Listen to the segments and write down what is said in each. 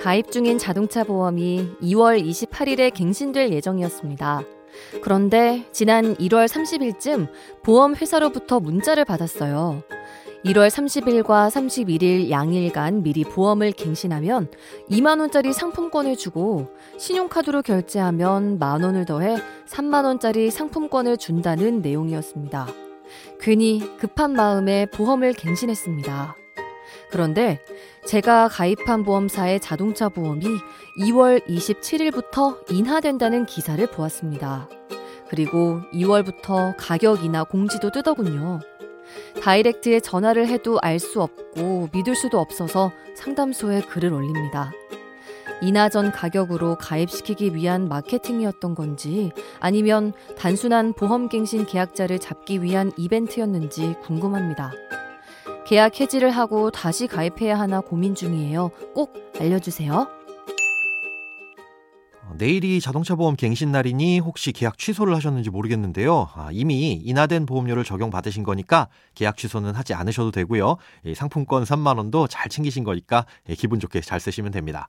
가입 중인 자동차 보험이 2월 28일에 갱신될 예정이었습니다. 그런데 지난 1월 30일쯤 보험 회사로부터 문자를 받았어요. 1월 30일과 31일 양일간 미리 보험을 갱신하면 2만원짜리 상품권을 주고 신용카드로 결제하면 만원을 더해 3만원짜리 상품권을 준다는 내용이었습니다. 괜히 급한 마음에 보험을 갱신했습니다. 그런데 제가 가입한 보험사의 자동차 보험이 2월 27일부터 인하된다는 기사를 보았습니다. 그리고 2월부터 가격 인하 공지도 뜨더군요. 다이렉트에 전화를 해도 알 수 없고 믿을 수도 없어서 상담소에 글을 올립니다. 인하 전 가격으로 가입시키기 위한 마케팅이었던 건지 아니면 단순한 보험갱신 계약자를 잡기 위한 이벤트였는지 궁금합니다. 계약 해지를 하고 다시 가입해야 하나 고민 중이에요. 꼭 알려주세요. 내일이 자동차 보험 갱신 날이니 혹시 계약 취소를 하셨는지 모르겠는데요. 아, 이미 인하된 보험료를 적용받으신 거니까 계약 취소는 하지 않으셔도 되고요. 상품권 3만 원도 잘 챙기신 거니까 예, 기분 좋게 잘 쓰시면 됩니다.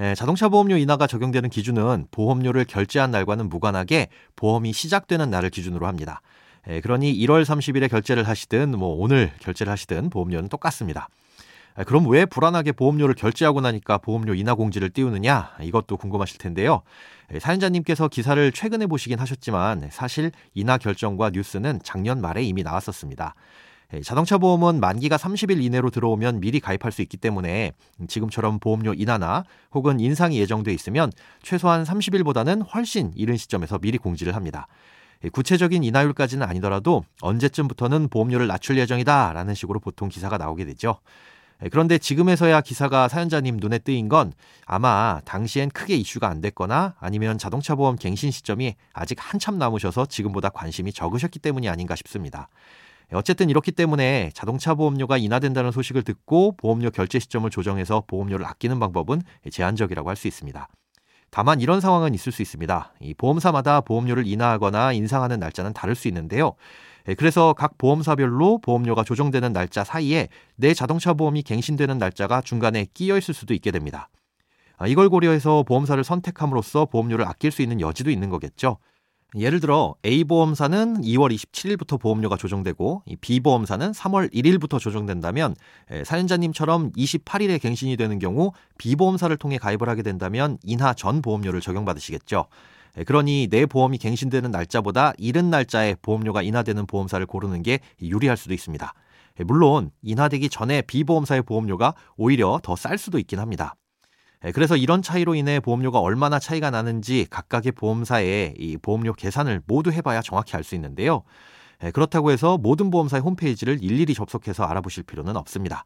에, 자동차 보험료 인하가 적용되는 기준은 보험료를 결제한 날과는 무관하게 보험이 시작되는 날을 기준으로 합니다. 에, 그러니 1월 30일에 결제를 하시든 뭐 오늘 결제를 하시든 보험료는 똑같습니다. 그럼 왜 불안하게 보험료를 결제하고 나니까 보험료 인하 공지를 띄우느냐? 이것도 궁금하실 텐데요. 사연자님께서 기사를 최근에 보시긴 하셨지만 사실 인하 결정과 뉴스는 작년 말에 이미 나왔었습니다. 자동차 보험은 만기가 30일 이내로 들어오면 미리 가입할 수 있기 때문에 지금처럼 보험료 인하나 혹은 인상이 예정돼 있으면 최소한 30일보다는 훨씬 이른 시점에서 미리 공지를 합니다. 구체적인 인하율까지는 아니더라도 언제쯤부터는 보험료를 낮출 예정이다라는 식으로 보통 기사가 나오게 되죠. 예, 그런데 지금에서야 기사가 사연자님 눈에 뜨인 건 아마 당시엔 크게 이슈가 안 됐거나 아니면 자동차 보험 갱신 시점이 아직 한참 남으셔서 지금보다 관심이 적으셨기 때문이 아닌가 싶습니다. 예, 어쨌든 이렇기 때문에 자동차 보험료가 인하된다는 소식을 듣고 보험료 결제 시점을 조정해서 보험료를 아끼는 방법은 제한적이라고 할 수 있습니다. 다만 이런 상황은 있을 수 있습니다. 이 보험사마다 보험료를 인하하거나 인상하는 날짜는 다를 수 있는데요. 예, 그래서 각 보험사별로 보험료가 조정되는 날짜 사이에 내 자동차 보험이 갱신되는 날짜가 중간에 끼어 있을 수도 있게 됩니다. 아, 이걸 고려해서 보험사를 선택함으로써 보험료를 아낄 수 있는 여지도 있는 거겠죠. 예를 들어 A보험사는 2월 27일부터 보험료가 조정되고 B보험사는 3월 1일부터 조정된다면 예, 사연자님처럼 28일에 갱신이 되는 경우 B보험사를 통해 가입을 하게 된다면 인하 전 보험료를 적용받으시겠죠. 예, 그러니 내 보험이 갱신되는 날짜보다 이른 날짜에 보험료가 인하되는 보험사를 고르는 게 유리할 수도 있습니다. 예, 물론 인하되기 전에 비보험사의 보험료가 오히려 더 쌀 수도 있긴 합니다. 예, 그래서 이런 차이로 인해 보험료가 얼마나 차이가 나는지 각각의 보험사의 이 보험료 계산을 모두 해봐야 정확히 알 수 있는데요. 그렇다고 해서 모든 보험사의 홈페이지를 일일이 접속해서 알아보실 필요는 없습니다.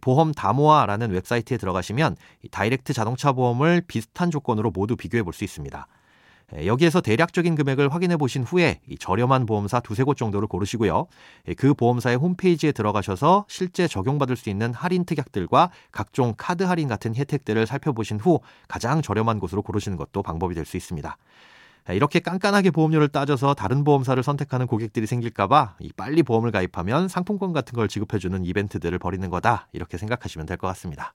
보험 다모아라는 웹사이트에 들어가시면 다이렉트 자동차 보험을 비슷한 조건으로 모두 비교해 볼 수 있습니다. 예, 여기에서 대략적인 금액을 확인해 보신 후에 저렴한 보험사 두세 곳 정도를 고르시고요. 예, 그 보험사의 홈페이지에 들어가셔서 실제 적용받을 수 있는 할인 특약들과 각종 카드 할인 같은 혜택들을 살펴보신 후 가장 저렴한 곳으로 고르시는 것도 방법이 될 수 있습니다. 예, 이렇게 깐깐하게 보험료를 따져서 다른 보험사를 선택하는 고객들이 생길까봐 빨리 보험을 가입하면 상품권 같은 걸 지급해주는 이벤트들을 벌이는 거다 이렇게 생각하시면 될 것 같습니다.